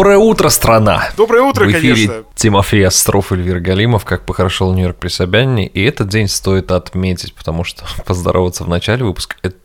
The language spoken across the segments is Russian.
Доброе утро, страна! Доброе утро, В эфире конечно. Тимофей Остров, Эльвир Галимов, как похорошел Нью-Йорк при Собянине. И этот день стоит отметить, потому что поздороваться в начале выпуска, это,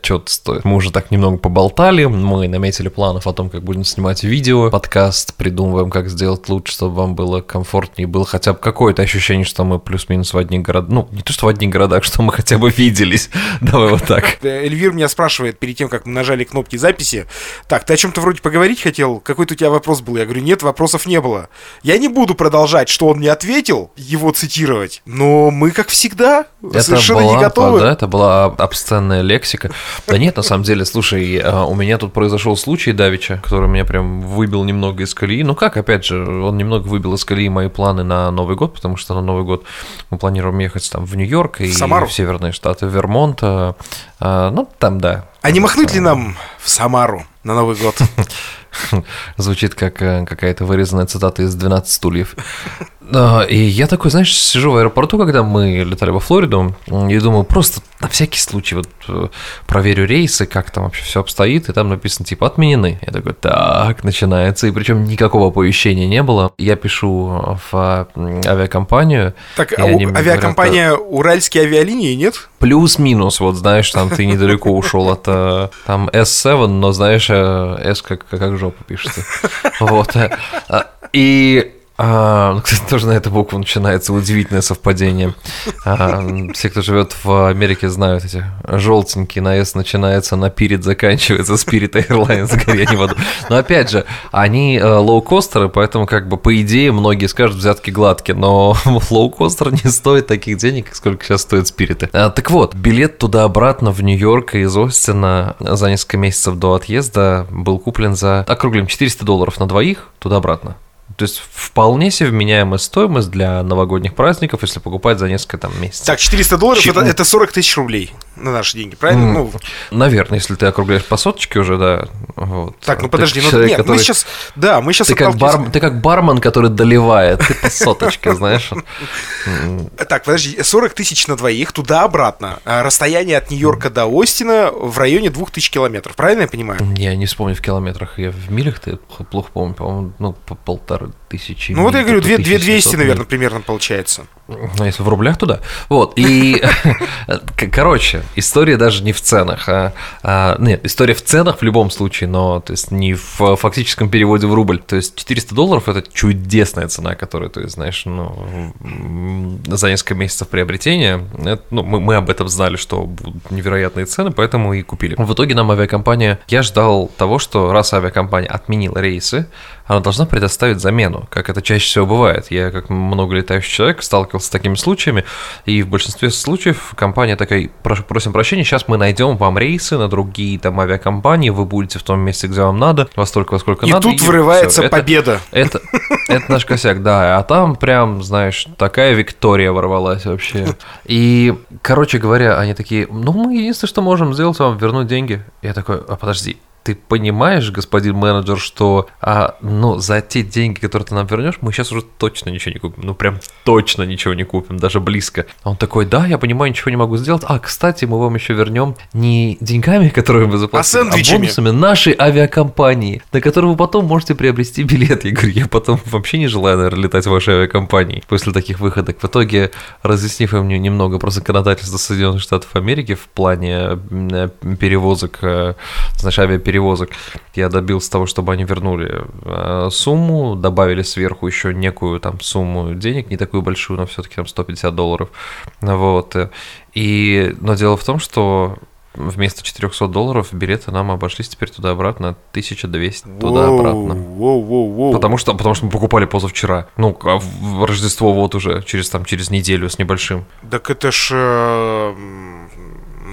что-то стоит. Мы уже так немного поболтали, мы наметили планов о том, как будем снимать видео, подкаст, придумываем, как сделать лучше, чтобы вам было комфортнее, было хотя бы какое-то ощущение, что мы плюс-минус в одних городах, ну, не то, что в одних городах, что мы хотя бы виделись. Давай вот так. Эльвир меня спрашивает перед тем, как мы нажали кнопки записи. Так, ты о чем-то вроде поговорить хотел? Какой-то у тебя вопрос был? Я говорю, нет, вопросов не было. Я не буду продолжать, что он мне ответил, его цитировать. Но мы, как всегда, совершенно была, не готовы. Да, это была обсценная лексика. Да нет, на самом деле, слушай, а, у меня тут произошел случай Давича, который меня прям выбил немного из колеи. Ну как, опять же, он немного выбил из колеи мои планы на Новый год, потому что на Новый год мы планируем ехать там в Нью-Йорк и Самару? в северные штаты, Вермонт. а, Ну, там, да. А не махнуть ли нам в Самару на Новый год? Звучит как э, какая-то вырезанная цитата из «12 стульев». И я такой, знаешь, сижу в аэропорту, когда мы летали во Флориду, и думаю, просто на всякий случай вот э, проверю рейсы, как там вообще все обстоит, и там написано типа отменены. Я такой, так, начинается, и причем никакого оповещения не было. Я пишу в м, авиакомпанию. Так, а у- авиакомпания Уральские авиалинии, нет? Плюс-минус, вот знаешь, там ты недалеко ушел от э, там S7, но знаешь, э, S как, как жопа пишется. Вот. э, И а, ну, кстати, тоже на эту букву начинается удивительное совпадение. А, все, кто живет в Америке, знают эти желтенькие на начинается, на Пирит заканчивается, Spirit Airlines, горение в аду. Но опять же, они э, лоукостеры, поэтому как бы по идее многие скажут взятки гладкие, но лоукостер не стоит таких денег, сколько сейчас стоит спириты. А, так вот, билет туда-обратно в Нью-Йорк из Остина за несколько месяцев до отъезда был куплен за, округлим, 400 долларов на двоих туда-обратно. То есть вполне себе вменяемая стоимость для новогодних праздников, если покупать за несколько там месяцев. Так, 400 долларов Чего? это, это 40 тысяч рублей на наши деньги, правильно? М, Ну, Наверное, если ты округляешь по соточке уже, да. Вот. так, ну Ты подожди, ну человек, нет, мы который- сейчас, да, мы сейчас Ты как, бар, ты как бармен, который доливает, ты по соточке, знаешь. Так, подожди, 40 тысяч на двоих, туда-обратно. А Расстояние от Нью-Йорка до Остина в районе 2000 километров, правильно я понимаю? Я не вспомню в километрах, я в милях ты плохо помню, по-моему, ну, по happened. Тысячи. Ну вот я говорю, то 2, 1700 200, миль. наверное, примерно получается. Ну, если в рублях, то да. Вот, и, короче, история даже не в ценах, а, а, нет, история в ценах в любом случае, но, то есть, не в фактическом переводе в рубль. То есть, 400 долларов – это чудесная цена, которую, ты знаешь, ну, за несколько месяцев приобретения, это, ну, мы, мы об этом знали, что будут невероятные цены, поэтому и купили. В итоге нам авиакомпания, я ждал того, что раз авиакомпания отменила рейсы, она должна предоставить замену, как это чаще всего бывает. Я, как много летающий человек, сталкивался с такими случаями, и в большинстве случаев компания такая, «Прошу- просим прощения, сейчас мы найдем вам рейсы на другие там авиакомпании, вы будете в том месте, где вам надо, во столько, во сколько И надо. тут вырывается всё. Это- победа. это, это наш косяк, да. А там прям, знаешь, такая Виктория ворвалась вообще. И, короче говоря, они такие, ну, мы единственное, что можем сделать, вам вернуть деньги. Я такой, а подожди, ты понимаешь, господин менеджер, что а, ну, за те деньги, которые ты нам вернешь, мы сейчас уже точно ничего не купим. Ну, прям точно ничего не купим, даже близко. А Он такой, да, я понимаю, ничего не могу сделать. А, кстати, мы вам еще вернем не деньгами, которые вы заплатили, а, сэндвичами. бонусами нашей авиакомпании, на которую вы потом можете приобрести билет. Я говорю, я потом вообще не желаю, наверное, летать в вашей авиакомпании после таких выходок. В итоге, разъяснив им не- немного про законодательство Соединенных Штатов Америки в плане м, перевозок, э, знаешь, авиаперевозок, я добился того, чтобы они вернули э, сумму, добавили сверху еще некую там сумму денег, не такую большую, но все-таки там 150 долларов. Вот. И, но дело в том, что вместо 400 долларов билеты нам обошлись теперь туда-обратно 1200 туда-обратно. Воу, воу, воу. Потому что, потому что мы покупали позавчера. Ну, а в Рождество вот уже, через, там, через неделю с небольшим. Так это ж... э,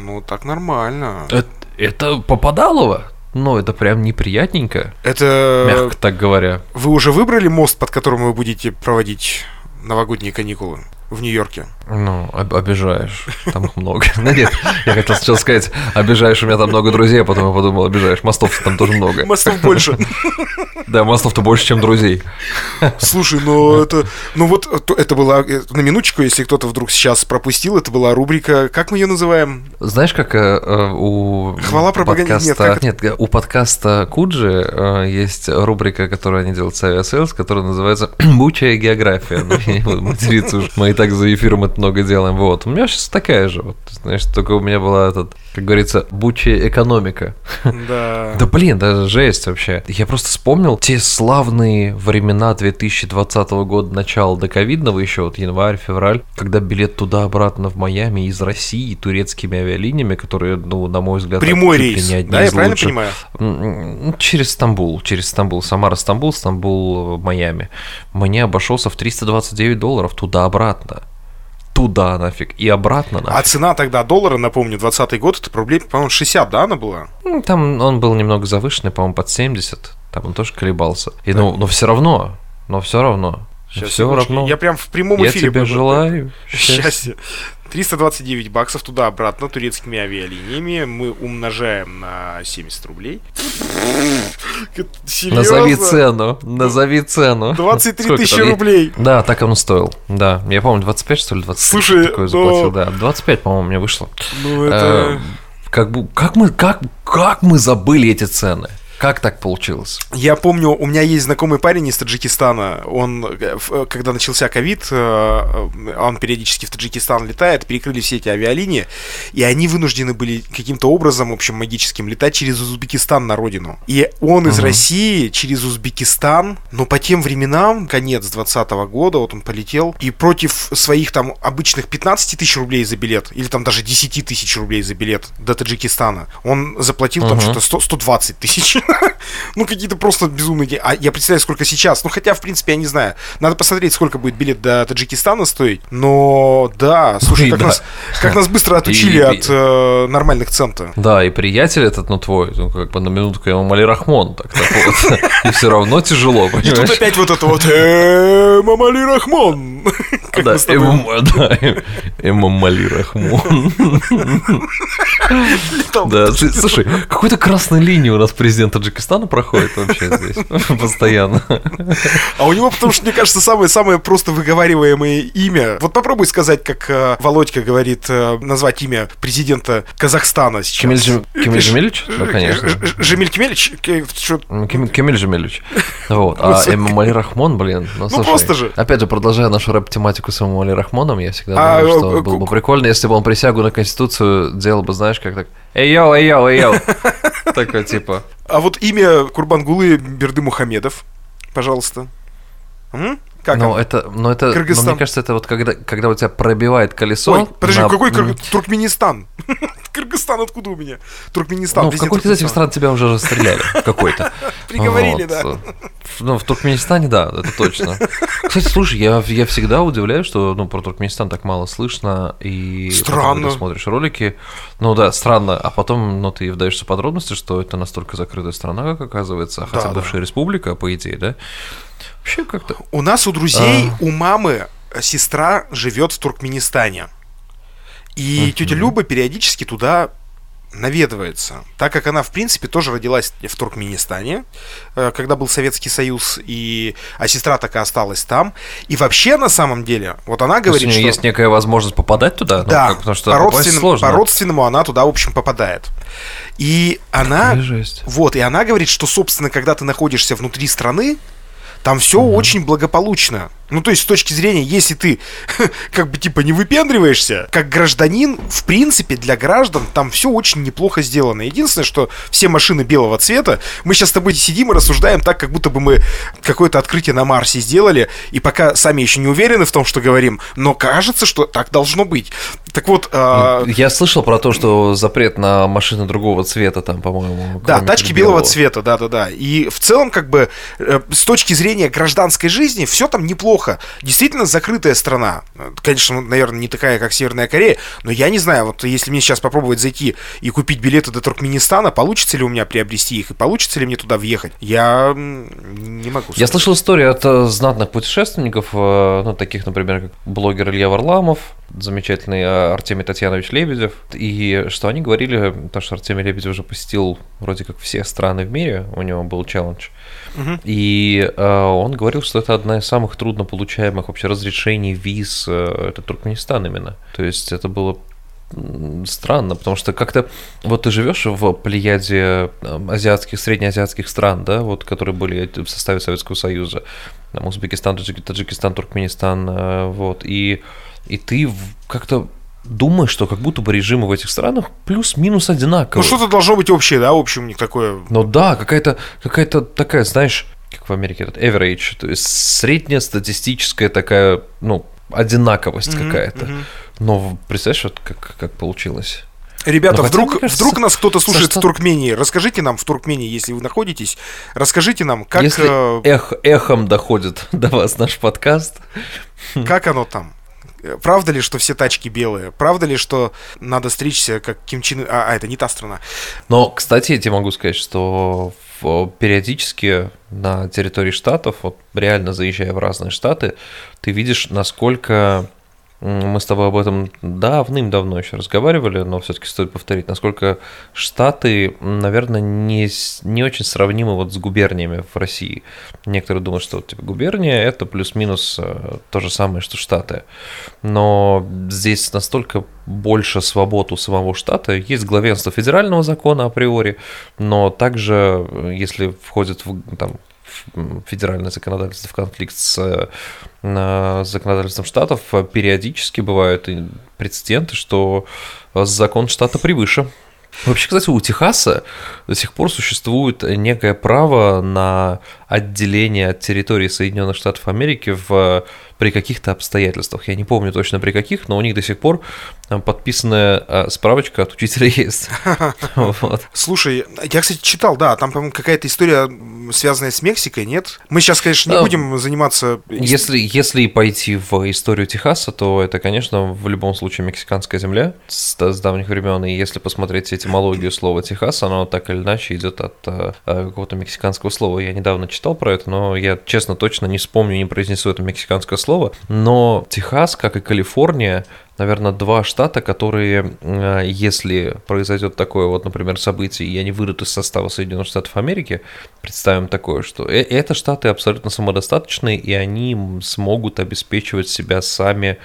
Ну, так нормально. Это, это попадалово. Ну, это прям неприятненько, Это... мягко так говоря. Вы уже выбрали мост, под которым вы будете проводить новогодние каникулы в Нью-Йорке? Ну, об- обижаешь. Там их много. Ну нет, я хотел сначала сказать, обижаешь, у меня там много друзей, а потом я подумал, обижаешь. Мостов там тоже много. Мостов больше. Да, мостов-то больше, чем друзей. Слушай, ну это, ну вот то- это была э, на минуточку, если кто-то вдруг сейчас пропустил, это была рубрика, как мы ее называем? Знаешь, как э, э, у Хвала пропаганде- нет, подкаста... Нет, у подкаста Куджи есть рубрика, которую они делают с Aviasales, которая называется «Бучая география». Ну, я не буду материться уже. Мы и так за эфиром это много делаем. Вот. У меня сейчас такая же. Вот, знаешь, только у меня была, этот, как говорится, ебучая экономика. Да. Да блин, да жесть вообще. Я просто вспомнил те славные времена 2020 года, начала до ковидного еще, вот январь, февраль, когда билет туда-обратно в Майами из России турецкими авиалиниями, которые, ну, на мой взгляд, Прямой рейс, не одни да, я из правильно лучших. понимаю? М, Через Стамбул, через Стамбул, Самара, Стамбул, Стамбул, Майами. Мне обошелся в 329 долларов туда-обратно. Туда нафиг и обратно нафиг. А цена тогда доллара, напомню, 20 год, это рублей, по-моему, 60, да, она была? Ну, Там он был немного завышенный, по-моему, под 70. Там он тоже колебался. И, ну, но все равно, но все равно. Щас, все секундочку. равно. Я прям в прямом Я эфире... тебе был. желаю счастья. Счастье. 329 баксов туда-обратно турецкими авиалиниями. Мы умножаем на 70 рублей. Серьезно? Назови цену, назови цену. 23 Сколько тысячи там? рублей. Да, так он стоил. Да, я помню, 25, что ли, 20 Слушай, такое но- заплатил, да. 25, по-моему, мне вышло. Ну, Э, это... Как, бы, как, мы, как, как мы забыли эти цены? Как так получилось? Я помню, у меня есть знакомый парень из Таджикистана. Он, э, э, когда начался ковид, э, он периодически в Таджикистан летает, перекрыли все эти авиалинии, и они вынуждены были каким-то образом, в общем, магическим, летать через Узбекистан на родину. И он из. России через Узбекистан, но по тем временам, конец 20 года, вот он полетел, и против своих там обычных 15 тысяч рублей за билет, или там даже 10 тысяч рублей за билет до Таджикистана, он заплатил там Мгм. что-то 100 120 тысяч. Ну, какие-то просто безумные. А я представляю, сколько сейчас. Ну, хотя, в принципе, я не знаю. Надо посмотреть, сколько будет билет до Таджикистана стоить. Но, да, слушай, И как, да. Нас, как нас быстро отучили И- от э, нормальных цен-то. Да, и приятель этот, ну, твой, ну, как бы на минутку ему Мали Рахмон, так, вот. И все равно тяжело, И тут опять вот это вот «Э, Мамали Рахмон. Как Да, мы с тобой Имам- да, Имам Мали Рахмон. Да, слушай, какой-то красной линии у нас президент Таджикистана проходит вообще здесь постоянно. А у него, потому что, мне кажется, самое-самое просто выговариваемое имя. Вот попробуй сказать, как э, Володька говорит, э, назвать имя президента Казахстана сейчас. Кемель Джемилевич? Да, конечно. Ж- Ж- Жемиль Кемельевич? К- чё- Ну, Кем- Кемель Жемелевич. Вот. А Господи. Имам Али Рахмон, блин, ну, слушай, просто же. Опять же, продолжая нашу рэп-тематику с Имамом Али Рахмоном, я всегда А, думал, э, что было бы прикольно, если бы он присягу на Конституцию делал бы, знаешь, как так «Эй, йоу, эй, йоу, эй, йоу». Такой типа. А вот имя Курбангулы Берды Мухамедов, пожалуйста. М? Как Ну, оно? это, ну, это, Кыргызстан. мне кажется, это вот когда, когда у тебя пробивает колесо. Ой, подожди, на- какой Кыр- Туркменистан? Кыргызстан откуда у меня? Туркменистан. Ну, в какой-то из этих стран тебя уже расстреляли. Какой-то. Приговорили, да. Ну, в Туркменистане, да, это точно. Кстати, слушай, я, я всегда удивляюсь, что ну, про Туркменистан так мало слышно, и потом, Странно. когда смотришь ролики, ну да, странно, а потом, ну, ты вдаешься в подробности, что это настолько закрытая страна, как оказывается, хотя Да, да. бывшая республика, по идее, да? Вообще как-то... У нас у друзей, А. у мамы э, сестра живет в Туркменистане. И Мгм. тетя Люба периодически туда наведывается, так как она, в принципе, тоже родилась в Туркменистане, э, когда был Советский Союз, и... а сестра так и осталась там. И вообще, на самом деле, вот она есть говорит, у нее что... есть некая возможность попадать туда? Ну, Да, как- потому что по, попасть родственному, сложно. по родственному она туда, в общем, попадает. И она... Вот, и она говорит, что, собственно, когда ты находишься внутри страны, там все Мгм. очень благополучно. Ну, то есть, с точки зрения, если ты, как бы, типа, не выпендриваешься, как гражданин, в принципе, для граждан там все очень неплохо сделано. Единственное, что все машины белого цвета, мы сейчас с тобой сидим и рассуждаем так, как будто бы мы какое-то открытие на Марсе сделали, и пока сами еще не уверены в том, что говорим, но кажется, что так должно быть. Так вот, а, Я слышал про то, что запрет на машины другого цвета там, по-моему. Да, тачки как белого цвета, да-да-да. И в целом, как бы, э, с точки зрения гражданской жизни, все там неплохо. Действительно закрытая страна. Конечно, наверное, не такая, как Северная Корея, но я не знаю, вот если мне сейчас попробовать зайти и купить билеты до Туркменистана, получится ли у меня приобрести их и получится ли мне туда въехать, я не могу Я сказать. слышал историю от э, знатных путешественников, э, ну, таких, например, как блогер Илья Варламов, замечательный э, Артемий Татьянович Лебедев, и что они говорили, то, что Артемий Лебедев уже посетил вроде как все страны в мире, у него был челлендж, угу. и э, он говорил, что это одна из самых трудно получаемых вообще разрешений виз, э, это Туркменистан именно. То есть это было странно, потому что как-то вот ты живешь в плеяде азиатских, среднеазиатских стран, да, вот, которые были в составе Советского Союза, там, Узбекистан, Таджикистан, Туркменистан, э, вот, и, и ты как-то думаешь, что как будто бы режимы в этих странах плюс-минус одинаковые. Ну что-то должно быть общее, да, общее у них такое. Ну да, какая-то какая такая, знаешь, как в Америке этот average, то есть средняя статистическая такая, ну, одинаковость mm-hmm, какая-то. Mm-hmm. Но представляешь, вот как, как получилось? Ребята, вдруг, кажется, вдруг нас кто-то слушает что... в Туркмении. Расскажите нам в Туркмении, если вы находитесь, расскажите нам, как... Если э, эх, эхом доходит до вас наш подкаст. Как оно там? Правда ли, что все тачки белые? Правда ли, что надо стричься, как Ким Чен... А, а, это не та страна. Но, кстати, я тебе могу сказать, что периодически на территории штатов, вот реально заезжая в разные штаты, ты видишь, насколько мы с тобой об этом давным-давно еще разговаривали, но все-таки стоит повторить, насколько Штаты, наверное, не, не очень сравнимы вот с губерниями в России. Некоторые думают, что типа, губерния это плюс-минус э, то же самое, что Штаты. Но здесь настолько больше свобод у самого штата. Есть главенство федерального закона априори, но также, э, если входит в там, федеральное законодательство в конфликт с э, законодательством штатов, периодически бывают прецеденты, что закон штата превыше. Вообще, кстати, у Техаса до сих пор существует некое право на отделение от территории Соединенных Штатов Америки в при каких-то обстоятельствах. Я не помню точно при каких, но у них до сих пор э, подписанная э, справочка от учителя есть. Слушай, я, кстати, читал, да, там, по-моему, какая-то история, связанная с Мексикой, нет? Мы сейчас, конечно, не будем заниматься... Если, если пойти в историю Техаса, то это, конечно, в любом случае мексиканская земля с, с давних времен. И если посмотреть этимологию слова Техас, оно так или иначе идет от э, какого-то мексиканского слова. Я недавно читал про это, но я, честно, точно не вспомню, не произнесу это мексиканское слово слово, но Техас, как и Калифорния, наверное, два штата, которые, э, если произойдет такое вот, например, событие, и они выйдут из состава Соединенных Штатов Америки, представим такое, что э, это штаты абсолютно самодостаточные, и они смогут обеспечивать себя сами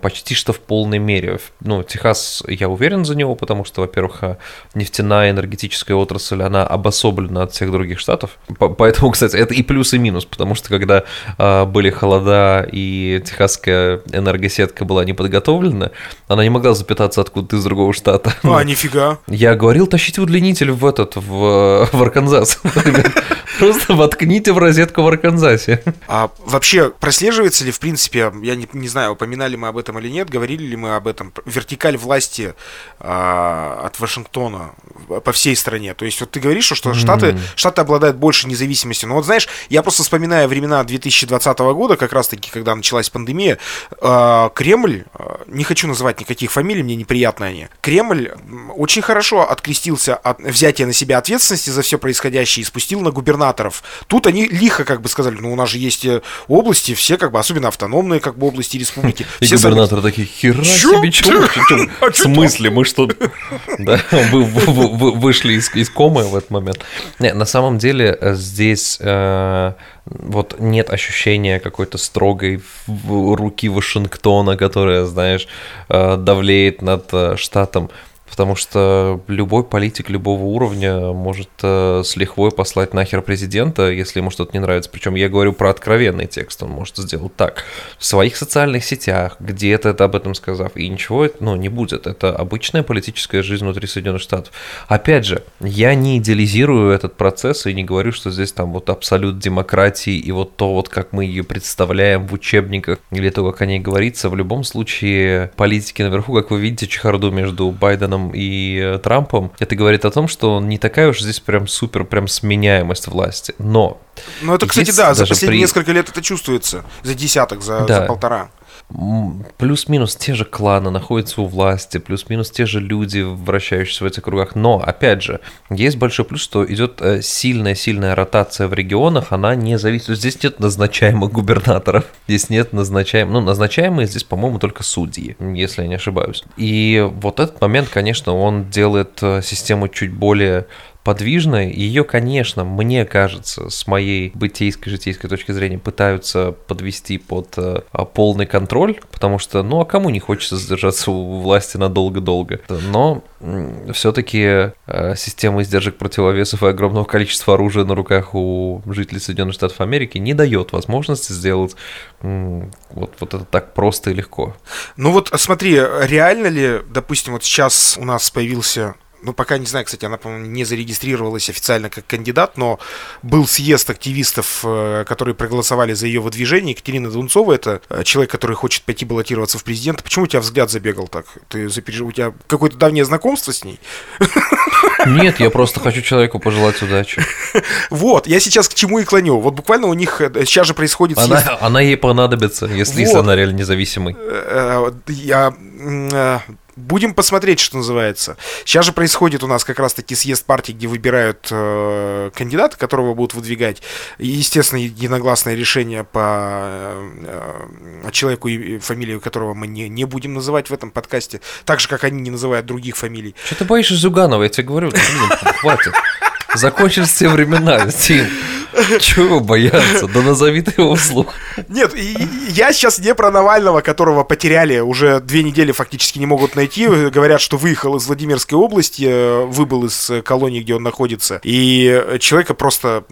почти что в полной мере. Ну, Техас, я уверен за него, потому что, во-первых, а, нефтяная энергетическая отрасль, она обособлена от всех других штатов. Поэтому, кстати, это и плюс, и минус, потому что когда были холода и техасская энергосетка была не подготовлена, она не могла запитаться откуда-то из другого штата. А, нифига. Я говорил, тащите удлинитель в этот, в, в Арканзас. Просто воткните в розетку в Арканзасе. А вообще прослеживается ли, в принципе, я не, не знаю, упоминали мы об этом или нет, говорили ли мы об этом, вертикаль власти а, от Вашингтона по всей стране? То есть вот ты говоришь, что Штаты, mm. Штаты обладают больше независимостью. Но вот знаешь, я просто вспоминаю времена 2020 года, как раз-таки, когда началась пандемия, а, Кремль, не хочу называть никаких фамилий, мне неприятны они, Кремль очень хорошо открестился от взятия на себя ответственности за все происходящее и спустил на губернаторов. Тут они лихо как бы сказали, ну у нас же есть э, области, все как бы, особенно автономные как бы области республики. И все губернаторы такие, хера себе, чё? А в смысле, мы что, да, вышли из комы в этот момент. Не, на самом деле э, здесь э, вот нет ощущения какой-то строгой руки Вашингтона, которая, знаешь, давлеет над штатом потому что любой политик любого уровня может э, с лихвой послать нахер президента, если ему что-то не нравится. Причем я говорю про откровенный текст, он может сделать так. В своих социальных сетях, где-то это об этом сказав, и ничего ну, не будет. Это обычная политическая жизнь внутри Соединенных Штатов. Опять же, я не идеализирую этот процесс и не говорю, что здесь там вот абсолют демократии и вот то вот, как мы ее представляем в учебниках, или то, как о ней говорится. В любом случае, политики наверху, как вы видите, чехарду между Байденом и э, Трампом, это говорит о том, что не такая уж здесь прям супер прям сменяемость власти. Но ну, это, кстати, да, за последние при... несколько лет это чувствуется. За десяток, за, да. за полтора. Плюс-минус те же кланы находятся у власти, плюс-минус те же люди, вращающиеся в этих кругах. Но, опять же, есть большой плюс, что идет сильная-сильная ротация в регионах, она не зависит. Здесь нет назначаемых губернаторов, здесь нет назначаемых, ну, назначаемые здесь, по-моему, только судьи, если я не ошибаюсь. И вот этот момент, конечно, он делает э, систему чуть более подвижная. Ее, конечно, мне кажется, с моей бытейской, житейской точки зрения пытаются подвести под э, полный контроль, потому что, ну, а кому не хочется задержаться у власти надолго-долго? Но все-таки э, система издержек противовесов и огромного количества оружия на руках у жителей Соединенных Штатов Америки не дает возможности сделать вот, вот это так просто и легко. Ну вот смотри, реально ли, допустим, вот сейчас у нас появился ну, пока не знаю, кстати, она, по-моему, не зарегистрировалась официально как кандидат, но был съезд активистов, э, которые проголосовали за ее выдвижение. Екатерина Дунцова, это э, человек, который хочет пойти баллотироваться в президента. Почему у тебя взгляд забегал так? Ты запереж... У тебя какое-то давнее знакомство с ней? Нет, я просто хочу человеку пожелать удачи. Вот, я сейчас к чему и клоню. Вот буквально у них э, сейчас же происходит съезд. Она, она ей понадобится, если, вот. если она реально независимый. Я Будем посмотреть, что называется. Сейчас же происходит у нас как раз-таки съезд партии, где выбирают э, кандидата, которого будут выдвигать. Естественно, единогласное решение по э, э, человеку, и фамилию которого мы не, не будем называть в этом подкасте. Так же, как они не называют других фамилий. Что ты боишься Зюганова? Я тебе говорю, хватит. Закончились все времена, Тим. Чего бояться? Да назови ты его вслух. Нет, я сейчас не про Навального, которого потеряли, уже две недели фактически не могут найти. Говорят, что выехал из Владимирской области, э, выбыл из колонии, где он находится. И человека просто...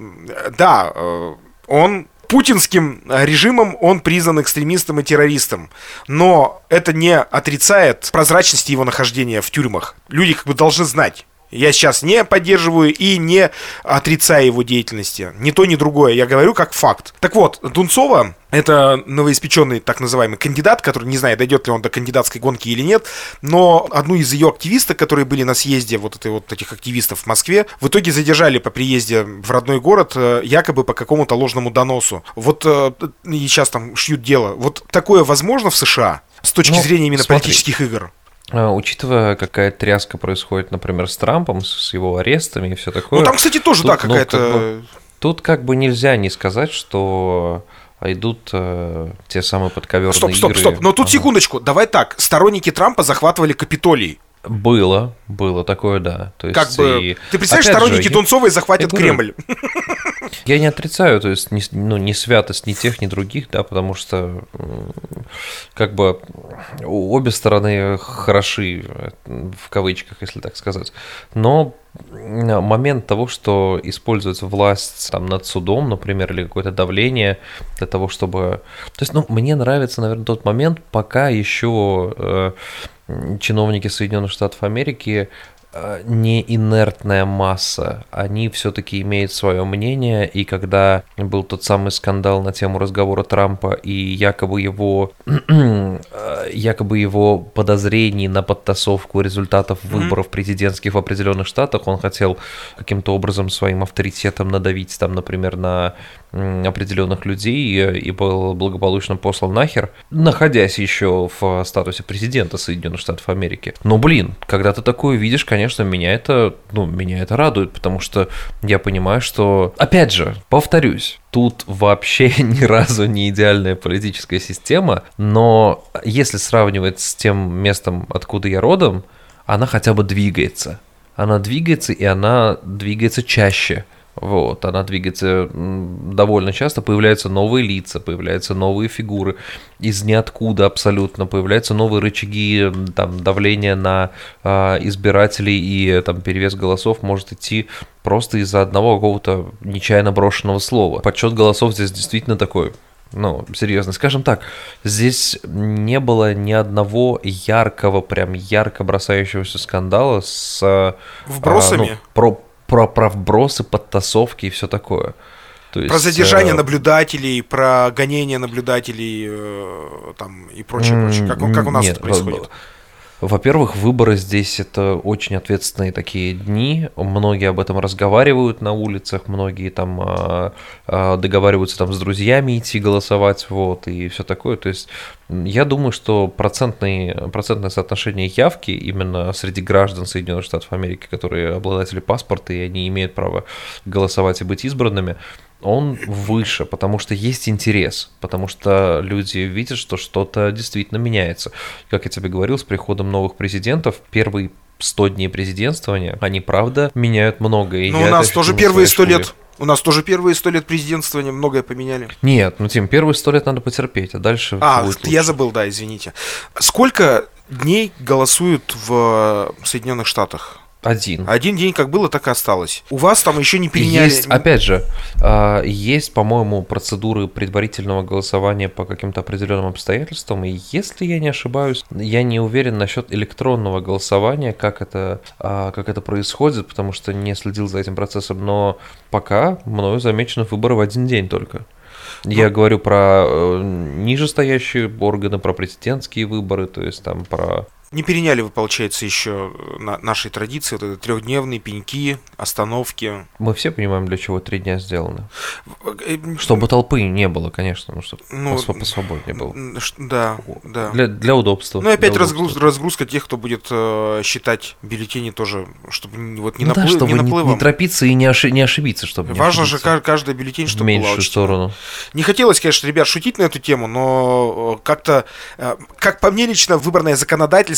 Да, э, он путинским режимом он признан экстремистом и террористом. Но это не отрицает прозрачности его нахождения в тюрьмах. Люди как бы должны знать. Я сейчас не поддерживаю и не отрицаю его деятельности. Ни то, ни другое. Я говорю как факт. Так вот, Дунцова это новоиспеченный так называемый кандидат, который, не знаю, дойдет ли он до кандидатской гонки или нет, но одну из ее активисток, которые были на съезде вот, этой, вот этих активистов в Москве, в итоге задержали по приезде в родной город э, якобы по какому-то ложному доносу. Вот э, и сейчас там шьют дело. Вот такое возможно в США с точки ну, зрения именно смотри. политических игр? А, учитывая, какая тряска происходит, например, с Трампом, с его арестами и все такое. Ну, там, кстати, тоже, тут, да, какая-то... Ну, как бы, тут как бы нельзя не сказать, что идут э, те самые подковерные Стоп, стоп, игры. стоп. Но тут ага. секундочку. Давай так. Сторонники Трампа захватывали Капитолий. Было, было такое, да. То есть как бы, и... ты представляешь, сторонники же, Дунцовой захватят я Кремль. Я не отрицаю, то есть, не, ну, не святость ни тех, ни других, да, потому что, как бы, обе стороны хороши, в кавычках, если так сказать. Но момент того, что используется власть там над судом, например, или какое-то давление для того, чтобы... То есть, ну, мне нравится, наверное, тот момент, пока еще э, чиновники Соединенных Штатов Америки Э, не инертная масса, они все-таки имеют свое мнение, и когда был тот самый скандал на тему разговора Трампа и якобы его э, якобы его подозрений на подтасовку результатов выборов президентских в определенных штатах, он хотел каким-то образом своим авторитетом надавить там, например, на определенных людей и был благополучно послан нахер, находясь еще в статусе президента Соединенных Штатов Америки. Но, блин, когда ты такое видишь, конечно, меня это, ну, меня это радует, потому что я понимаю, что, опять же, повторюсь, тут вообще ни разу не идеальная политическая система, но если сравнивать с тем местом, откуда я родом, она хотя бы двигается. Она двигается, и она двигается чаще – вот, она двигается довольно часто, появляются новые лица, появляются новые фигуры из ниоткуда абсолютно, появляются новые рычаги там, давления на э, избирателей, и там перевес голосов может идти просто из-за одного какого-то нечаянно брошенного слова. Подсчет голосов здесь действительно такой ну, серьезно, скажем так, здесь не было ни одного яркого, прям ярко бросающегося скандала с... Вбросами? А, ну, про, про, про вбросы, подтасовки и все такое. То есть, про задержание э... наблюдателей, про гонение наблюдателей э, там, и прочее, прочее. Как, как у нас нет, это происходит? Во-первых, выборы здесь это очень ответственные такие дни. Многие об этом разговаривают на улицах, многие там а, а, договариваются там с друзьями идти голосовать, вот, и все такое. То есть я думаю, что процентный, процентное соотношение явки именно среди граждан Соединенных Штатов Америки, которые обладатели паспорта, и они имеют право голосовать и быть избранными, он выше, потому что есть интерес, потому что люди видят, что что-то действительно меняется. Как я тебе говорил, с приходом новых президентов первые 100 дней президентствования, они правда меняют многое. Ну, у нас тоже первые 100 лет. У нас тоже первые сто лет президентствования многое поменяли. Нет, ну Тим, первые сто лет надо потерпеть, а дальше А, будет я забыл, да, извините. Сколько дней голосуют в Соединенных Штатах? Один. Один день как было, так и осталось. У вас там еще не переняли... Есть, опять же, а, есть, по-моему, процедуры предварительного голосования по каким-то определенным обстоятельствам, и если я не ошибаюсь, я не уверен насчет электронного голосования, как это, а, как это происходит, потому что не следил за этим процессом, но пока мною замечены выборы в один день только. Я ну, говорю про э, нижестоящие органы, про президентские выборы, то есть там про не переняли вы, получается, еще э, на нашей традиции, вот это трехдневные пеньки, остановки. Мы все понимаем, для чего три дня сделаны. Э, чтобы толпы не было, конечно, ну, чтобы ну, посвободнее было. Да, да. Для, для удобства. Ну и опять разгруз, разгрузка тех, кто будет э, считать бюллетени тоже, чтобы вот не, ну, наплыв, да, чтобы не наплывом. Не, не торопиться и не, оши, не ошибиться, чтобы Важно не же каждый бюллетень, чтобы Меньшую была сторону. Не хотелось, конечно, ребят, шутить на эту тему, но как-то, как по мне лично, выборное законодательство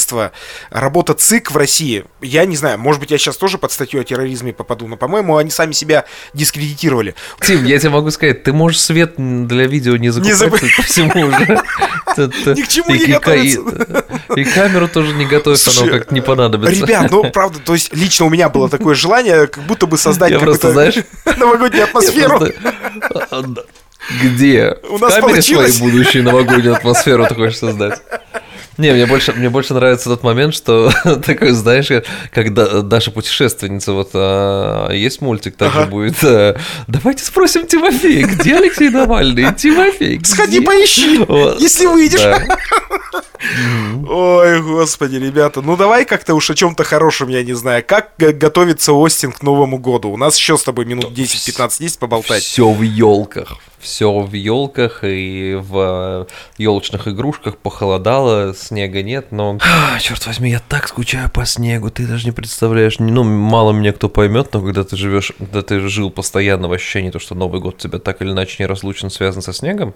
работа ЦИК в России, я не знаю, может быть, я сейчас тоже под статью о терроризме попаду, но, по-моему, они сами себя дискредитировали. Тим, я тебе могу сказать, ты можешь свет для видео не закупать, не заб... по всему уже. Ни к чему не готовиться. И камеру тоже не готовь, оно как не понадобится. Ребят, ну, правда, то есть лично у меня было такое желание, как будто бы создать какую-то новогоднюю атмосферу. Где? У нас в камере своей будущей новогоднюю атмосферу ты хочешь создать? Не, мне больше, мне больше нравится тот момент, что такой, знаешь, когда Даша путешественница, вот а, есть мультик, также ага. будет. А, Давайте спросим Тимофея, где Алексей Навальный? Тимофей, где? Сходи поищи, вот. если выйдешь. Да. Ой, господи, ребята, ну давай как-то уж о чем-то хорошем, я не знаю. Как готовится Остин к Новому году? У нас еще с тобой минут 10-15 есть поболтать. Все в елках все в елках и в елочных игрушках похолодало, снега нет, но... Черт возьми, я так скучаю по снегу, ты даже не представляешь. Ну, мало меня кто поймет, но когда ты живешь, когда ты жил постоянно в ощущении, то, что Новый год тебя так или иначе неразлучно связан со снегом,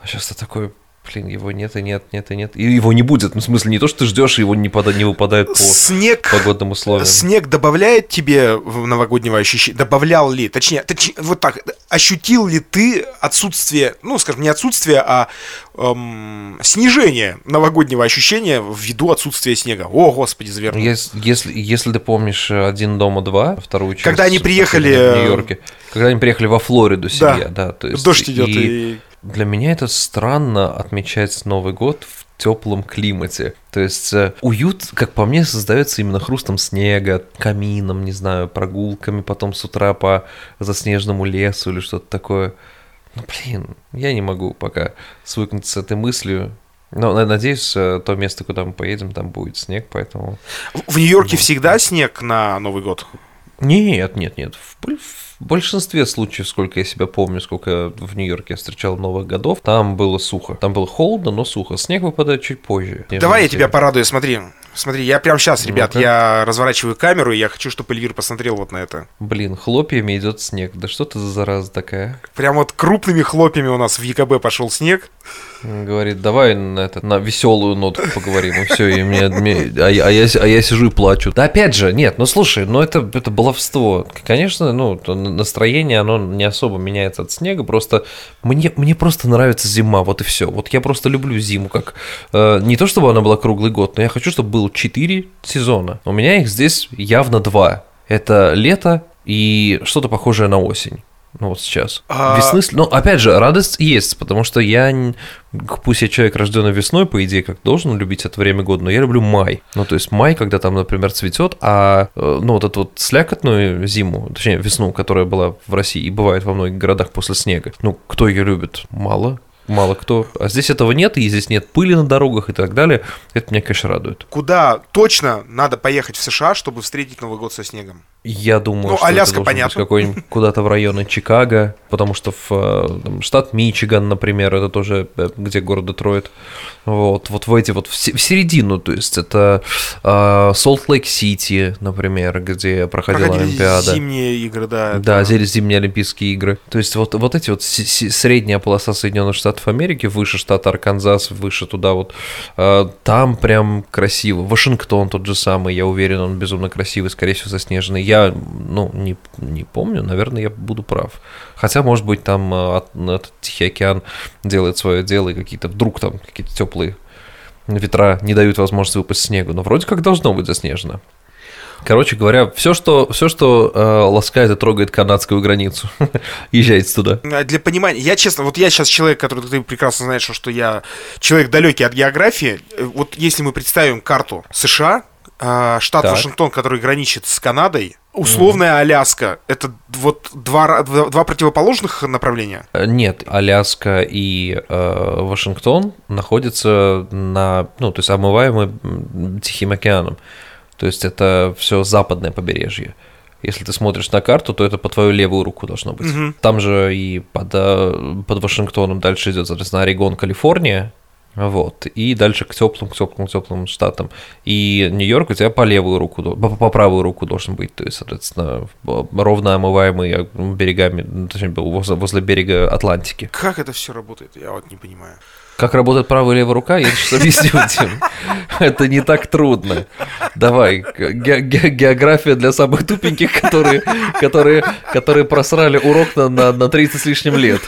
а сейчас ты такой, Блин, его нет и нет, нет и нет. И его не будет. Ну, в смысле, не то, что ты ждешь, его не, пода- не выпадает по снег, погодным условиям. Снег добавляет тебе в новогоднего ощущения? Добавлял ли? Точнее, точнее, вот так. Ощутил ли ты отсутствие, ну, скажем, не отсутствие, а эм, снижение новогоднего ощущения ввиду отсутствия снега? О, господи, заверну. Если, если, если ты помнишь «Один дома два», вторую часть. Когда они приехали... В Нью-Йорке. Когда они приехали во Флориду, семья, да. да то есть, Дождь идет и... и для меня это странно отмечать Новый год в теплом климате. То есть э, уют, как по мне, создается именно хрустом снега, камином, не знаю, прогулками потом с утра по заснеженному лесу или что-то такое. Ну, блин, я не могу пока свыкнуться с этой мыслью. Но надеюсь, э, то место, куда мы поедем, там будет снег, поэтому... В Нью-Йорке вот. всегда снег на Новый год? Нет, нет, нет. В, в большинстве случаев, сколько я себя помню, сколько в Нью-Йорке я встречал Новых годов, там было сухо. Там было холодно, но сухо. Снег выпадает чуть позже. Давай я тебя порадую, смотри. Смотри, я прямо сейчас, ребят, ну я разворачиваю камеру, и я хочу, чтобы Эльвир посмотрел вот на это. Блин, хлопьями идет снег. Да что ты за зараза такая? Прям вот крупными хлопьями у нас в ЕКБ пошел снег. Говорит, давай на, это, на веселую нотку поговорим, и все, и мне, мне а, я, а, я, а я сижу и плачу. Да опять же, нет, ну слушай, ну это, это баловство. Конечно, ну, настроение, оно не особо меняется от снега, просто мне, мне просто нравится зима, вот и все. Вот я просто люблю зиму, как э, не то, чтобы она была круглый год, но я хочу, чтобы было 4 сезона. У меня их здесь явно два. Это лето и что-то похожее на осень. Ну вот сейчас. А... Весны, ну опять же, радость есть, потому что я, пусть я человек рожденный весной, по идее, как должен любить это время года, но я люблю май. Ну то есть май, когда там, например, цветет, а э, ну вот эту вот слякотную зиму, точнее весну, которая была в России и бывает во многих городах после снега, ну кто ее любит? Мало мало кто. А здесь этого нет, и здесь нет пыли на дорогах и так далее. Это меня, конечно, радует. Куда точно надо поехать в США, чтобы встретить Новый год со снегом? Я думаю, Ну, что Аляска, это понятно. быть какой-нибудь куда-то в районе Чикаго, потому что в э, там, штат Мичиган, например, это тоже э, где город Детройт. Вот, вот в эти вот в се- в середину, то есть это Солт-Лейк-Сити, например, где проходила Проходили Олимпиада. зимние игры, да. Да, это- зимние Олимпийские игры. То есть вот, вот эти вот средняя полоса Соединенных Штатов Америки, выше штата Арканзас, выше туда вот, э, там прям красиво. Вашингтон тот же самый, я уверен, он безумно красивый, скорее всего, заснеженный. Я, ну, не, не помню, наверное, я буду прав. Хотя, может быть, там э, от- этот Тихий океан делает свое дело, и какие-то вдруг там какие-то теплые ветра не дают возможности выпасть снегу. Но вроде как должно быть заснежено. Короче говоря, все, что, все, что э, ласкает и трогает канадскую границу, езжайте туда. А, Для понимания, я честно, вот я сейчас человек, который ты прекрасно знаешь, что, я человек далекий от географии. Э, Вот если мы представим карту США, а, штат Так. Вашингтон, который граничит с Канадой, условная Аляска, это вот два, два, противоположных направления. Э, Нет, Аляска и э, Вашингтон находятся на, ну, то есть омываемы Тихим океаном. То есть это все западное побережье. Если ты смотришь на карту, то это по твою левую руку должно быть. Мгм. Там же и под, э, под Вашингтоном дальше идет, соответственно, Орегон, Калифорния. Вот. И дальше к теплым, к теплым, к теплым штатам. И Нью-Йорк у тебя по левую руку, по, по правую руку должен быть. То есть, соответственно, ровно омываемый э, берегами, ну, точнее, возле, возле берега Атлантики. Как это все работает, я вот не понимаю. Как работает правая и левая рука, я сейчас объясню тебе. Это не так трудно. Давай, ге- ге- география для самых тупеньких, которые, которые, которые просрали урок на, на, на 30 с лишним лет.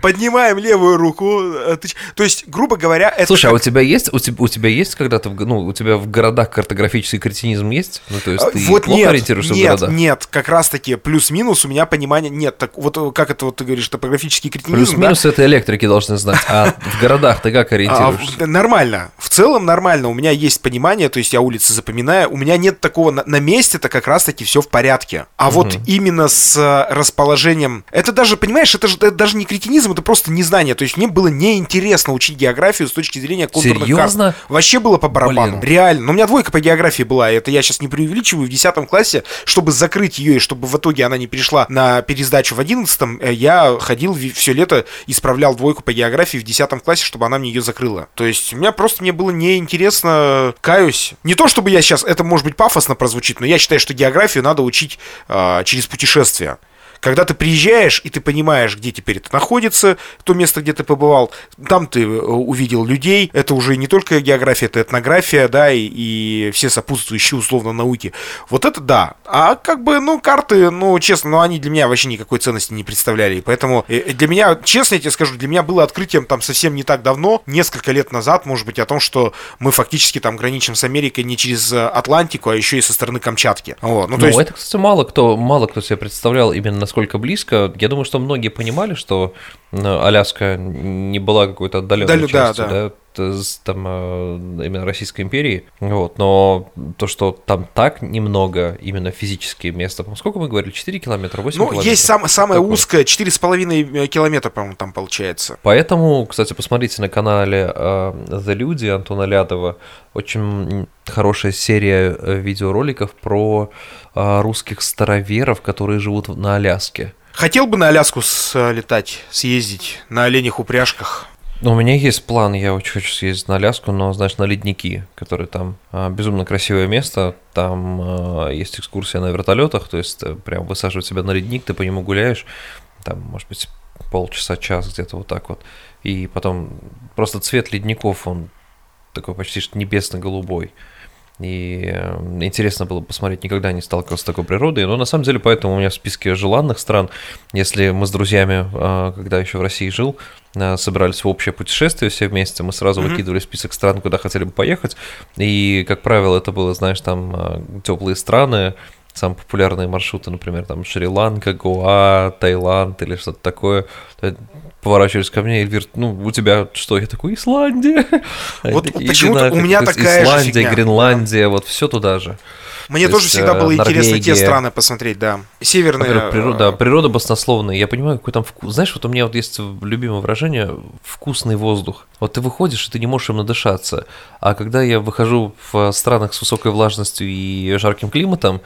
Поднимаем левую руку. э, То есть, грубо говоря, это Слушай, а как- у тебя есть, у тебя, у тебя есть когда-то, в ну, у тебя в городах картографический кретинизм есть? Ну, то есть А, ты вот плохо нет, ориентируешься в нет, городах? нет, как раз таки плюс-минус у меня понимания нет. Так вот э, как это вот ты говоришь, топографический кретинизм, да? Плюс-минус это электрики должны знать, а в городах ты как А, ориентируешься? в- нормально. В целом нормально. У меня есть понимание, то есть я улицы запоминаю. У меня нет такого на, на месте-то как раз-таки все в порядке. А вот именно с э, расположением. Это даже, понимаешь, это же это даже не кретинизм, это просто незнание. То есть мне было неинтересно учить географию с точки зрения контурных Серьезно? карт. Вообще было по барабану. Блин. Реально. Но у меня двойка по географии была. Это я сейчас не преувеличиваю. В 10 классе, чтобы закрыть ее и чтобы в итоге она не перешла на пересдачу в 11 э, я ходил все лето, исправлял двойку по географии в 10 классе, чтобы она мне ее закрыла. То есть у меня просто мне было неинтересно, каюсь. Не то чтобы я сейчас, это может быть пафосно прозвучит, но я считаю, что географию надо учить а, через путешествия. Когда ты приезжаешь, и ты понимаешь, где теперь это находится, то место, где ты побывал, там ты э, увидел людей, это уже не только география, это этнография, да, и, и все сопутствующие условно науки. Вот это да. А как бы, ну, карты, ну, честно, ну, они для меня вообще никакой ценности не представляли. И поэтому э, для меня, честно я тебе скажу, для меня было открытием там совсем не так давно, несколько лет назад, может быть, о том, что мы фактически там граничим с Америкой не через э, Атлантику, а еще и со стороны Камчатки. Вот. Ну, Ну, есть, это, кстати, мало кто, мало кто себе представлял именно насколько близко. Я думаю, что многие понимали, что э, Аляска не была какой-то отдаленной Далё- да, частью, да. да, с- там э, именно Российской империи. Вот, но то, что там так немного именно физически места, сколько мы говорили, 4 километра, 8 ну, километров? есть сам, самое Такое. узкое, 4,5 километра, по-моему, там получается. Поэтому, кстати, посмотрите на канале э, The Люди Антона Лядова. Очень хорошая серия э, видеороликов про э, русских староверов, которые живут на Аляске. Хотел бы на Аляску слетать, съездить на оленях упряжках. Ну, у меня есть план, я очень хочу съездить на Аляску, но, значит, на ледники, которые там а, безумно красивое место. Там а, есть экскурсия на вертолетах, то есть э, прям высаживают себя на ледник, ты по нему гуляешь, там, может быть, полчаса, час где-то вот так вот. И потом просто цвет ледников, он такой почти что небесно-голубой. И э, интересно было посмотреть, никогда не сталкивался с такой природой. Но на самом деле, поэтому у меня в списке желанных стран, если мы с друзьями, э, когда еще в России жил, э, собирались в общее путешествие все вместе, мы сразу Мгм. выкидывали список стран, куда хотели бы поехать. И, как правило, это было, знаешь, там теплые страны, самые популярные маршруты, например, там Шри-Ланка, Гоа, Таиланд или что-то такое. Поворачивались ко мне и говорят, ну, у тебя что? Я такой, Исландия. Вот почему-то у меня такая Исландия, же фигня. Гренландия, вот все туда же. Мне То тоже есть, всегда э, было интересно те страны посмотреть, да. Северная... Природа, да, э, природа баснословная. Я понимаю, какой там вкус. Знаешь, вот у меня вот есть любимое выражение «вкусный воздух». Вот ты выходишь, и ты не можешь им надышаться. А когда я выхожу в странах с высокой влажностью и жарким климатом,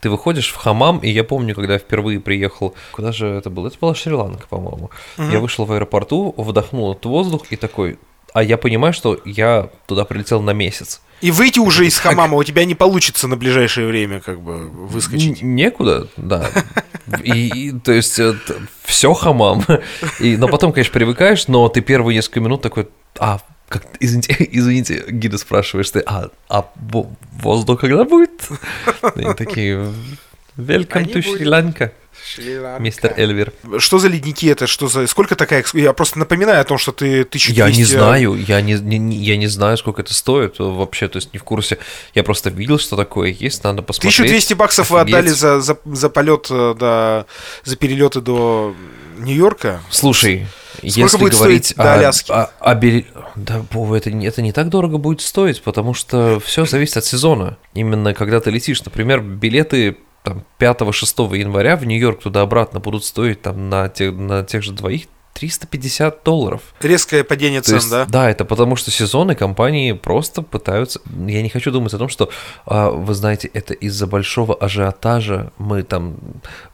ты выходишь в хамам, и я помню, когда я впервые приехал, куда же это было? Это была Шри-Ланка, по-моему. Я вышел в аэропорту, вдохнул этот воздух и такой, а я понимаю, что я туда прилетел на месяц. И выйти уже из хамама у тебя не получится на ближайшее время, как бы, выскочить. Н- Некуда, да. И, и, то есть все хамам. И, но потом, конечно, привыкаешь, но ты первые несколько минут такой, а, как, извините, извините, гида спрашиваешь ты, а, а во- воздух когда будет? И Они такие, welcome не to. Шри-Ланка, Шри-Ланка. мистер Эльвир. Что за ледники это? Что за... Сколько такая... Я просто напоминаю о том, что ты 1200... Я не знаю, я не, не- я не знаю, сколько это стоит вообще, то есть не в курсе. Я просто видел, что такое есть, надо посмотреть. 1200 баксов вы Офигеть. отдали за, за, за полет э, до... За перелеты до Нью-Йорка? Слушай, Сколько если будет говорить стоить до о, Аляски? о- о били- Да, это, не- это не так дорого будет стоить, потому что все зависит от сезона. Именно когда ты летишь. Например, билеты там, 5-6 января в Нью-Йорк туда-обратно будут стоить там, на, те- на тех же двоих 350 долларов. Резкое падение То цен, есть, да? это потому что сезоны компании просто пытаются. Я не хочу думать о том, что а, вы знаете, это из-за большого ажиотажа мы там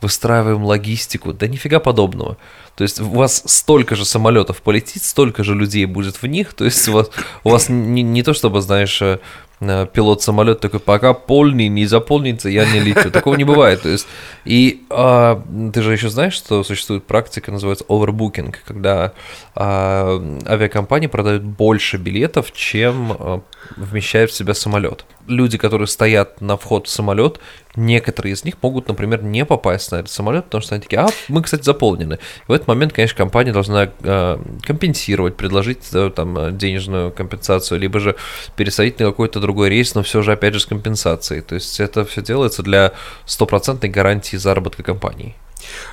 выстраиваем логистику. Да нифига подобного. То есть у вас столько же самолетов полетит, столько же людей будет в них. То есть у вас, у вас не, не то чтобы, знаешь, э, пилот самолет такой, пока полный не заполнится, я не лечу. Такого не бывает. То есть, и а, ты же еще знаешь, что существует практика, называется overbooking, когда а, авиакомпании продают больше билетов, чем а, вмещает в себя самолет. Люди, которые стоят на вход в самолет, некоторые из них могут, например, не попасть на этот самолет, потому что они такие, а, мы, кстати, заполнены. В этот момент, конечно, компания должна э, компенсировать, предложить э, там э, денежную компенсацию, либо же пересадить на какой-то другой рейс, но все же, опять же, с компенсацией. То есть это все делается для стопроцентной гарантии заработка компании.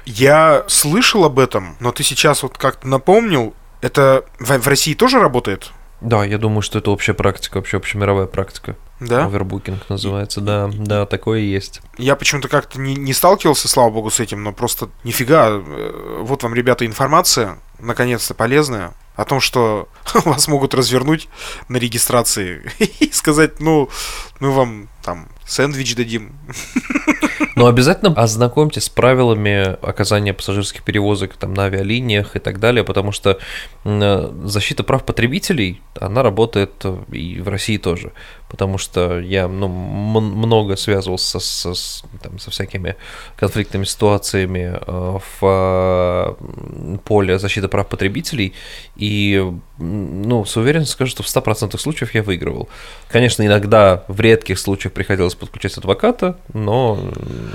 Я слышал об этом, но ты сейчас вот как-то напомнил, это в России тоже работает? Да, я думаю, что это общая практика, вообще общемировая практика. Да? Овербукинг называется, да, да, такое и есть. Я почему-то как-то не, не сталкивался, слава богу, с этим, но просто нифига. э, Вот вам, ребята, информация, наконец-то полезная, о том, что вас могут развернуть на регистрации и сказать, ну, мы вам там сэндвич дадим. Но обязательно ознакомьтесь с правилами оказания пассажирских перевозок там, на авиалиниях и так далее, потому что м, защита прав потребителей, она работает э, и в России тоже. Потому что я ну, много связывался со, с- там, со всякими конфликтными ситуациями э, в э, поле защиты прав потребителей, и ну, с уверенностью скажу, что в 100% случаев я выигрывал. Конечно, иногда в редких случаях приходилось подключать адвоката, но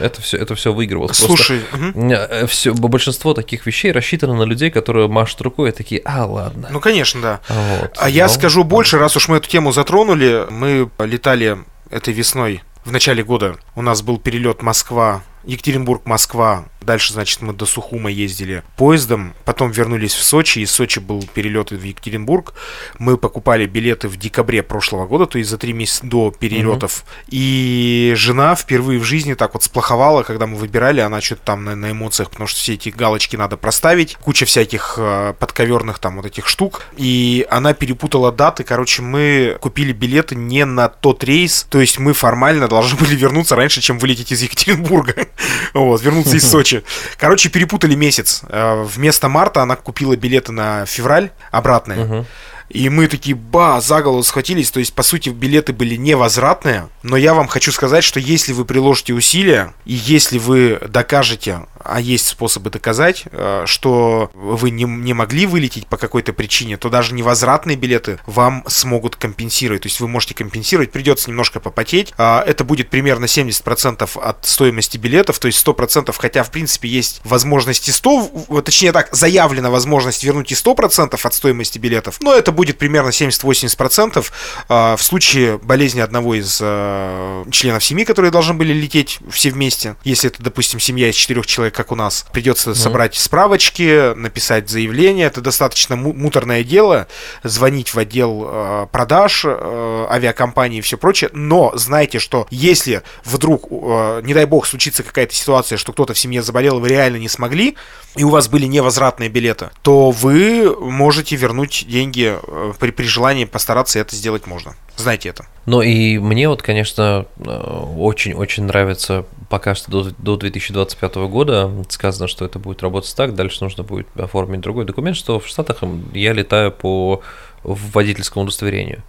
это все, это все выигрывалось. Слушай, мгм. все, большинство таких вещей рассчитано на людей, которые машут рукой и такие, а, ладно. ну, конечно, да. Вот. А я Ну, скажу больше, раз уж мы эту тему затронули, мы летали этой весной, в начале года. У нас был перелет Москва, Екатеринбург, Москва. Дальше, значит, мы до Сухума ездили поездом, потом вернулись в Сочи, из Сочи был перелет в Екатеринбург. Мы покупали билеты в декабре прошлого года, то есть за три месяца до перелетов. И жена впервые в жизни так вот сплоховала, когда мы выбирали, она что-то там на, на эмоциях, потому что все эти галочки надо проставить, куча всяких э, подковерных там вот этих штук. И она перепутала даты, короче, мы купили билеты не на тот рейс, то есть мы формально должны были вернуться раньше, чем вылететь из Екатеринбурга. Вот, вернуться из Сочи. Короче, перепутали месяц. Э, Вместо марта она купила билеты на февраль обратные. Мгм. И мы такие, ба, за голову схватились. То есть, по сути, билеты были невозвратные. Но я вам хочу сказать, что если вы приложите усилия, и если вы докажете, а есть способы доказать, э, что вы не, не могли вылететь по какой-то причине, то даже невозвратные билеты вам смогут компенсировать. То есть вы можете компенсировать, придется немножко попотеть. А, Это будет примерно 70% от стоимости билетов, то есть 100%, хотя в принципе есть возможность и 100, в- точнее так, заявлена возможность вернуть и 100% от стоимости билетов, но это будет примерно 70-80% э, в случае болезни одного из э, членов семьи, которые должны были лететь все вместе. Если это, допустим, семья из четырех человек, как у нас, придется mm. собрать справочки, написать заявление. Это достаточно муторное дело. Звонить в отдел э, продаж авиакомпании и все прочее. Но знайте, что если вдруг, не дай бог, случится какая-то ситуация, что кто-то в семье заболел, вы реально не смогли, и у вас были невозвратные билеты, то вы можете вернуть деньги при, при желании постараться это сделать можно. Знайте это. Ну и мне вот, конечно, очень-очень нравится пока что до, до 2025 года сказано, что это будет работать так, дальше нужно будет оформить другой документ, что в Штатах я летаю по водительскому удостоверению.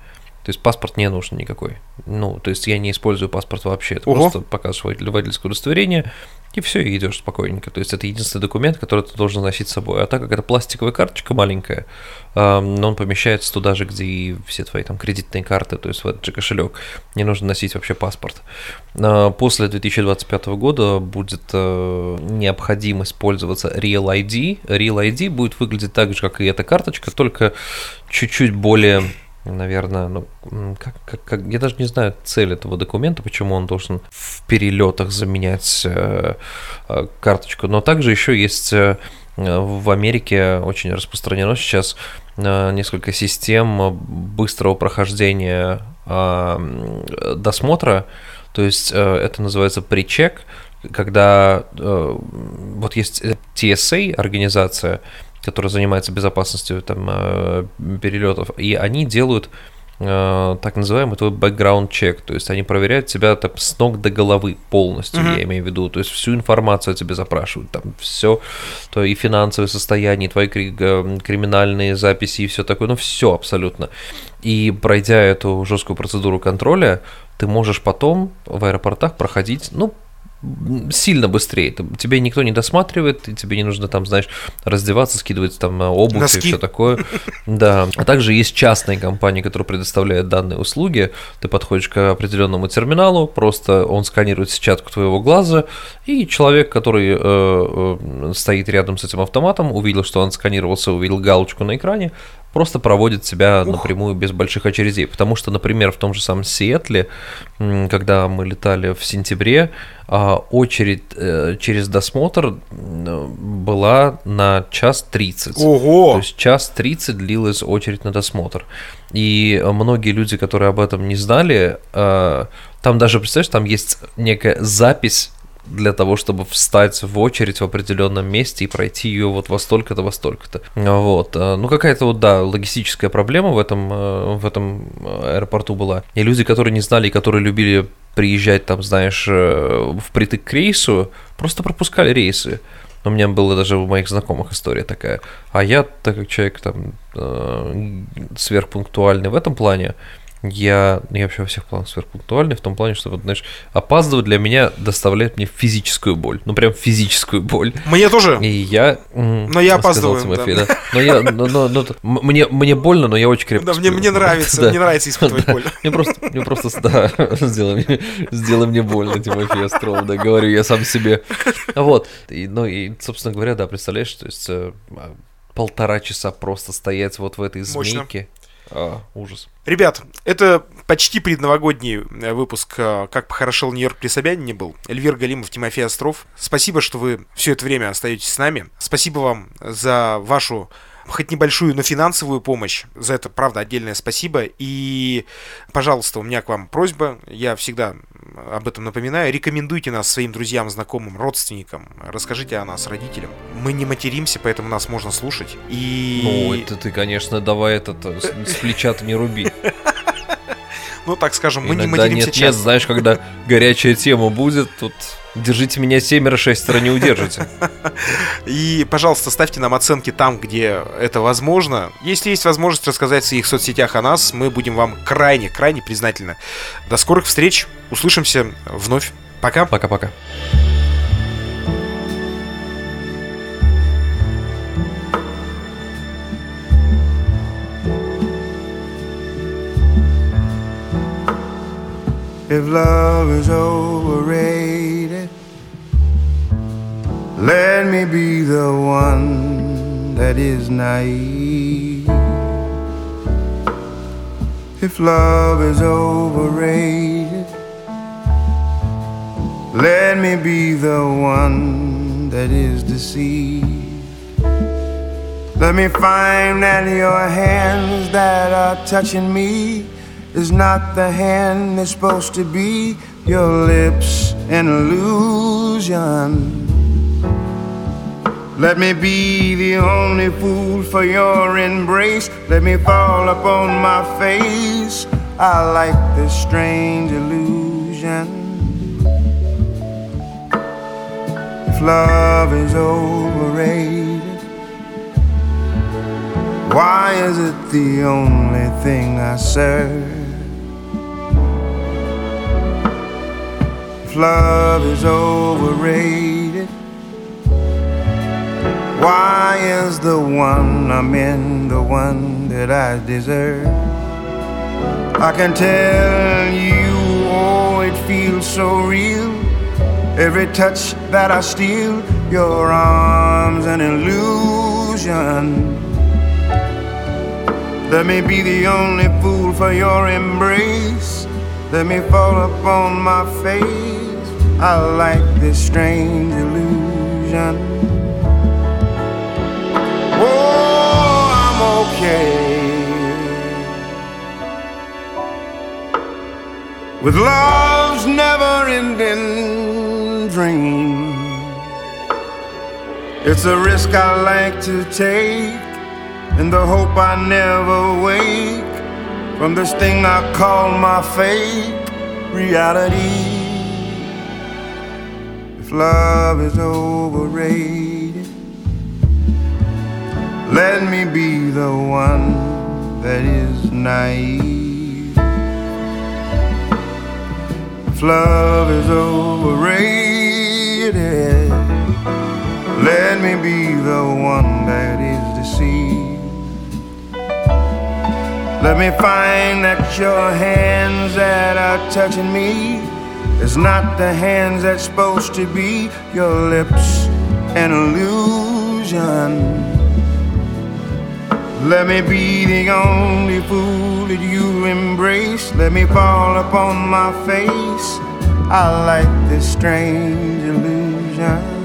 То есть паспорт не нужен никакой. Ну, то есть я не использую паспорт вообще. Это Ого. просто показываешь водительское удостоверение, и все, и идешь спокойненько. То есть это единственный документ, который ты должен носить с собой. А так как это пластиковая карточка маленькая, но он помещается туда же, где и все твои там кредитные карты, то есть в этот же кошелек. Не нужно носить вообще паспорт. А, после 2025 года будет э, необходимость пользоваться Real ID. Real ID будет выглядеть так же, как и эта карточка, только чуть-чуть более наверное, ну, как, как, как, я даже не знаю цель этого документа, почему он должен в перелетах заменять э, э, карточку, но также еще есть э, в Америке очень распространено сейчас э, несколько систем быстрого прохождения э, досмотра, то есть э, это называется причек, когда э, вот есть TSA организация, которая занимается безопасностью там, э, перелетов, и они делают э, так называемый твой background check, то есть они проверяют тебя там с ног до головы полностью, uh-huh. я имею в виду, то есть всю информацию о тебе запрашивают, там все, то и финансовое состояние, твои кри- криминальные записи и все такое, ну все абсолютно. И пройдя эту жесткую процедуру контроля, ты можешь потом в аэропортах проходить, ну, сильно быстрее. Тебе никто не досматривает, и тебе не нужно там, знаешь, раздеваться, скидывать там обувь Носки. и все такое. Да. А также есть частные компании, которые предоставляют данные услуги. Ты подходишь к определенному терминалу, просто он сканирует сетчатку твоего глаза, и человек, который э, э, стоит рядом с этим автоматом, увидел, что он сканировался, увидел галочку на экране, просто проводит себя Ух. напрямую без больших очередей. Потому что, например, в том же самом Сиэтле, когда мы летали в сентябре, а, очередь э, через досмотр была на час тридцать. Ого! То есть час тридцать длилась очередь на досмотр. И многие люди, которые об этом не знали, а, там даже, представляешь, там есть некая запись для того, чтобы встать в очередь в определенном месте и пройти ее вот во столько-то, во столько-то. Вот. Э, ну, какая-то вот, да, логистическая проблема в этом, э, в этом аэропорту была. И люди, которые не знали и которые любили приезжать там, знаешь, э, впритык к рейсу, просто пропускали рейсы. У меня была даже у моих знакомых история такая. А я, так как человек там сверхпунктуальный в этом плане, я, я вообще во всех планах сверхпунктуальный, в том плане, что, вот, знаешь, опаздывать для меня доставляет мне физическую боль. Ну, прям физическую боль. Мне тоже. И я... Но я опаздываю. Тимофей, да. да. Но я... Но, но, но, мне, мне больно, но я очень крепко Да, мне, мне нравится, да. мне нравится испытывать боль. Мне просто, мне просто, да, сделай, сделай мне больно, Тимофей Остров, да, говорю я сам себе. Вот. И, ну, и, собственно говоря, да, представляешь, то есть э, полтора часа просто стоять вот в этой змейке. Мощно. А, ужас. Ребят, это почти предновогодний э, выпуск э, «Как похорошел Нью-Йорк при Собянине» был. Эльвир Галимов, Тимофей Остров. Спасибо, что вы все это время остаетесь с нами. Спасибо вам за вашу хоть небольшую, но финансовую помощь. За это, правда, отдельное спасибо. И, пожалуйста, у меня к вам просьба. Я всегда об этом напоминаю. Рекомендуйте нас своим друзьям, знакомым, родственникам. Расскажите о нас родителям. Мы не материмся, поэтому нас можно слушать. И... Ну, это ты, конечно, давай этот э, с плеча-то не руби. Ну, так скажем, мы не материмся нет, часто. Нет, знаешь, когда горячая тема будет, тут Держите меня семеро, шестеро не удержите. И, пожалуйста, ставьте нам оценки там, где это возможно. Если есть возможность рассказать в своих соцсетях о нас, мы будем вам крайне, крайне признательны. До скорых встреч. Услышимся вновь. Пока. Пока-пока. If love is overrated, let me be the one that is naive. if love is overrated. Let me be the one that is deceived. Let me find that your hands that are touching me is not the hand that's supposed to be your lips an illusion. Let me be the only fool for your embrace. Let me fall upon my face. I like this strange illusion. If love is overrated. Why is it the only thing I serve? If love is overrated, why is the one I'm in the one that I deserve? I can tell you, oh, it feels so real. Every touch that I steal, your arms an illusion. Let me be the only fool for your embrace. Let me fall upon my face. I like this strange illusion. With love's never ending dream. It's a risk I like to take in the hope I never wake from this thing I call my fate reality. If love is overrated, let me be the one that is naive. If love is overrated, let me be the one that is deceived. Let me find that your hands that are touching me is not the hands that's supposed to be your lips an illusion. Let me be the only fool that you embrace. Let me fall upon my face. I like this strange illusion.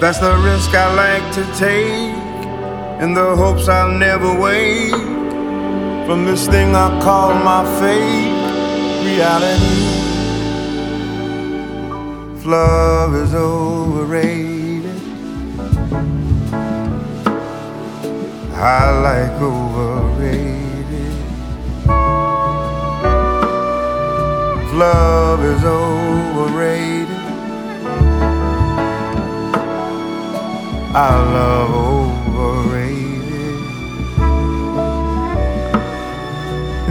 That's the risk I like to take, in the hopes I'll never wake from this thing I call my fate reality. Love is overrated, I like overrated. Love is overrated. I love overrated.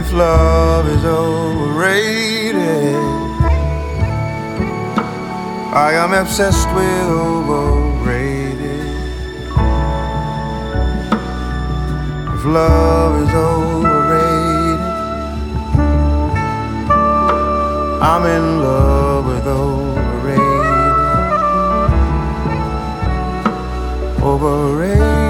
If love is overrated, I am obsessed with overrated. If love is overrated, I'm in love. overrated.